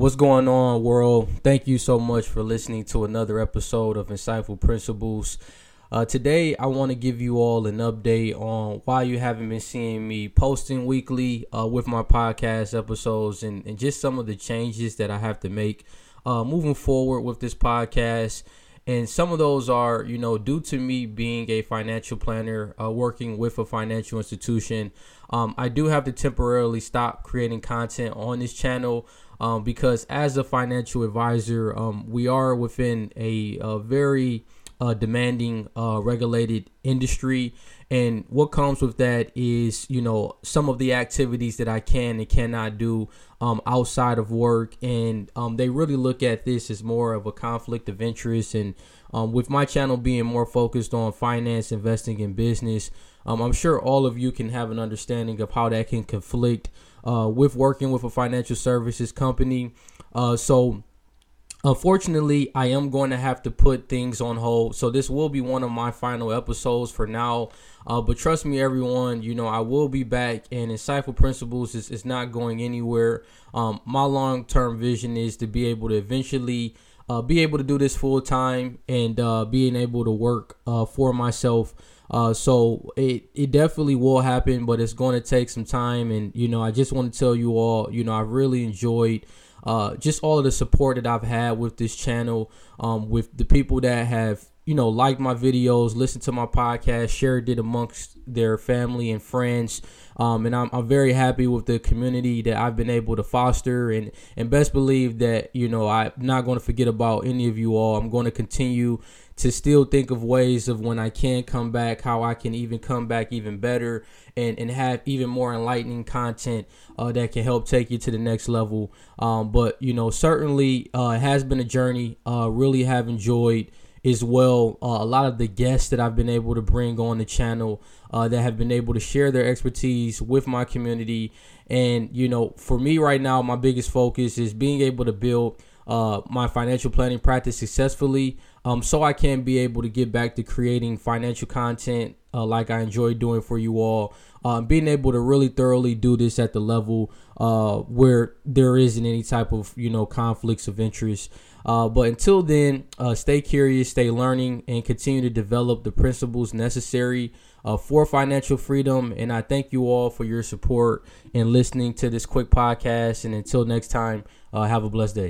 What's going on, world? Thank you so much for listening to another episode of Insightful Principles. Uh, today, I want to give you all an update on why you haven't been seeing me posting weekly uh, with my podcast episodes and, and, just some of the changes that I have to make uh, moving forward with this podcast. And some of those are, you know, due to me being a financial planner, uh, working with a financial institution, um, I do have to temporarily stop creating content on this channel um, because as a financial advisor, um, we are within a, a very uh, demanding uh, regulated industry. And what comes with that is, you know, some of the activities that I can and cannot do um, outside of work. And um, they really look at this as more of a conflict of interest. And um, with my channel being more focused on finance, investing, in business, um, I'm sure all of you can have an understanding of how that can conflict uh, with working with a financial services company. Uh, so, unfortunately, I am going to have to put things on hold. So, this will be one of my final episodes for now. Uh, but trust me, everyone, you know, I will be back, and Insightful Principles is, is not going anywhere. Um, my long term vision is to be able to eventually. Uh, be able to do this full time and uh, being able to work uh, for myself uh, so it it definitely will happen, but it's going to take some time. And you know, I just want to tell you all, you know, I really enjoyed uh, just all of the support that I've had with this channel, um, with the people that have you know liked my videos, listened to my podcast, shared it amongst their family and friends. Um, and I'm, I'm very happy with the community that I've been able to foster and, and best believe that, you know, I'm not going to forget about any of you all. I'm going to continue to still think of ways of when I can come back, how I can even come back even better and, and have even more enlightening content uh, that can help take you to the next level. Um, but, you know, certainly uh, it has been a journey. Uh, really have enjoyed as well uh, a lot of the guests that I've been able to bring on the channel uh, that have been able to share their expertise with my community. And, you know, for me right now, my biggest focus is being able to build uh, my financial planning practice successfully um, so I can be able to get back to creating financial content uh, like I enjoy doing for you all. Uh, being able to really thoroughly do this at the level uh, where there isn't any type of you know conflicts of interest. Uh, but until then, uh, stay curious, stay learning, and continue to develop the principles necessary uh, for financial freedom. And I thank you all for your support and listening to this quick podcast. And until next time, have a blessed day.